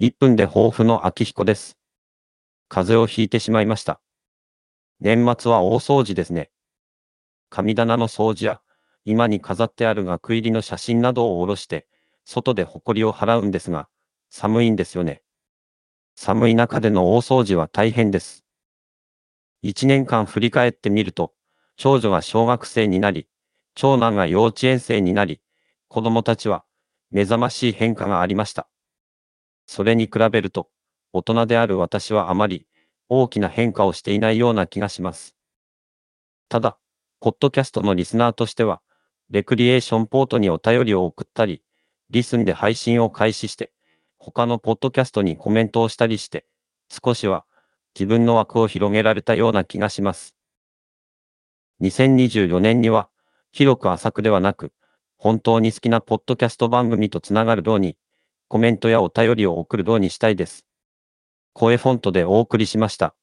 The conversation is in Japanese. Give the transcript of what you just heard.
1分で抱負の秋彦です。風邪をひいてしまいました。年末は大掃除ですね。神棚の掃除や、今に飾ってある額入りの写真などを下ろして、外で埃を払うんですが、寒いんですよね。寒い中での大掃除は大変です。一年間振り返ってみると、長女が小学生になり、長男が幼稚園生になり、子供たちは目覚ましい変化がありました。それに比べると、大人である私はあまり大きな変化をしていないような気がします。ただ、ポッドキャストのリスナーとしては、レクリエーションポートにお便りを送ったり、リスンで配信を開始して、他のポッドキャストにコメントをしたりして、少しは自分の枠を広げられたような気がします。2024年には、広く浅くではなく、本当に好きなポッドキャスト番組とつながるように、コメントやお便りを送るようにしたいです。声フォントでお送りしました。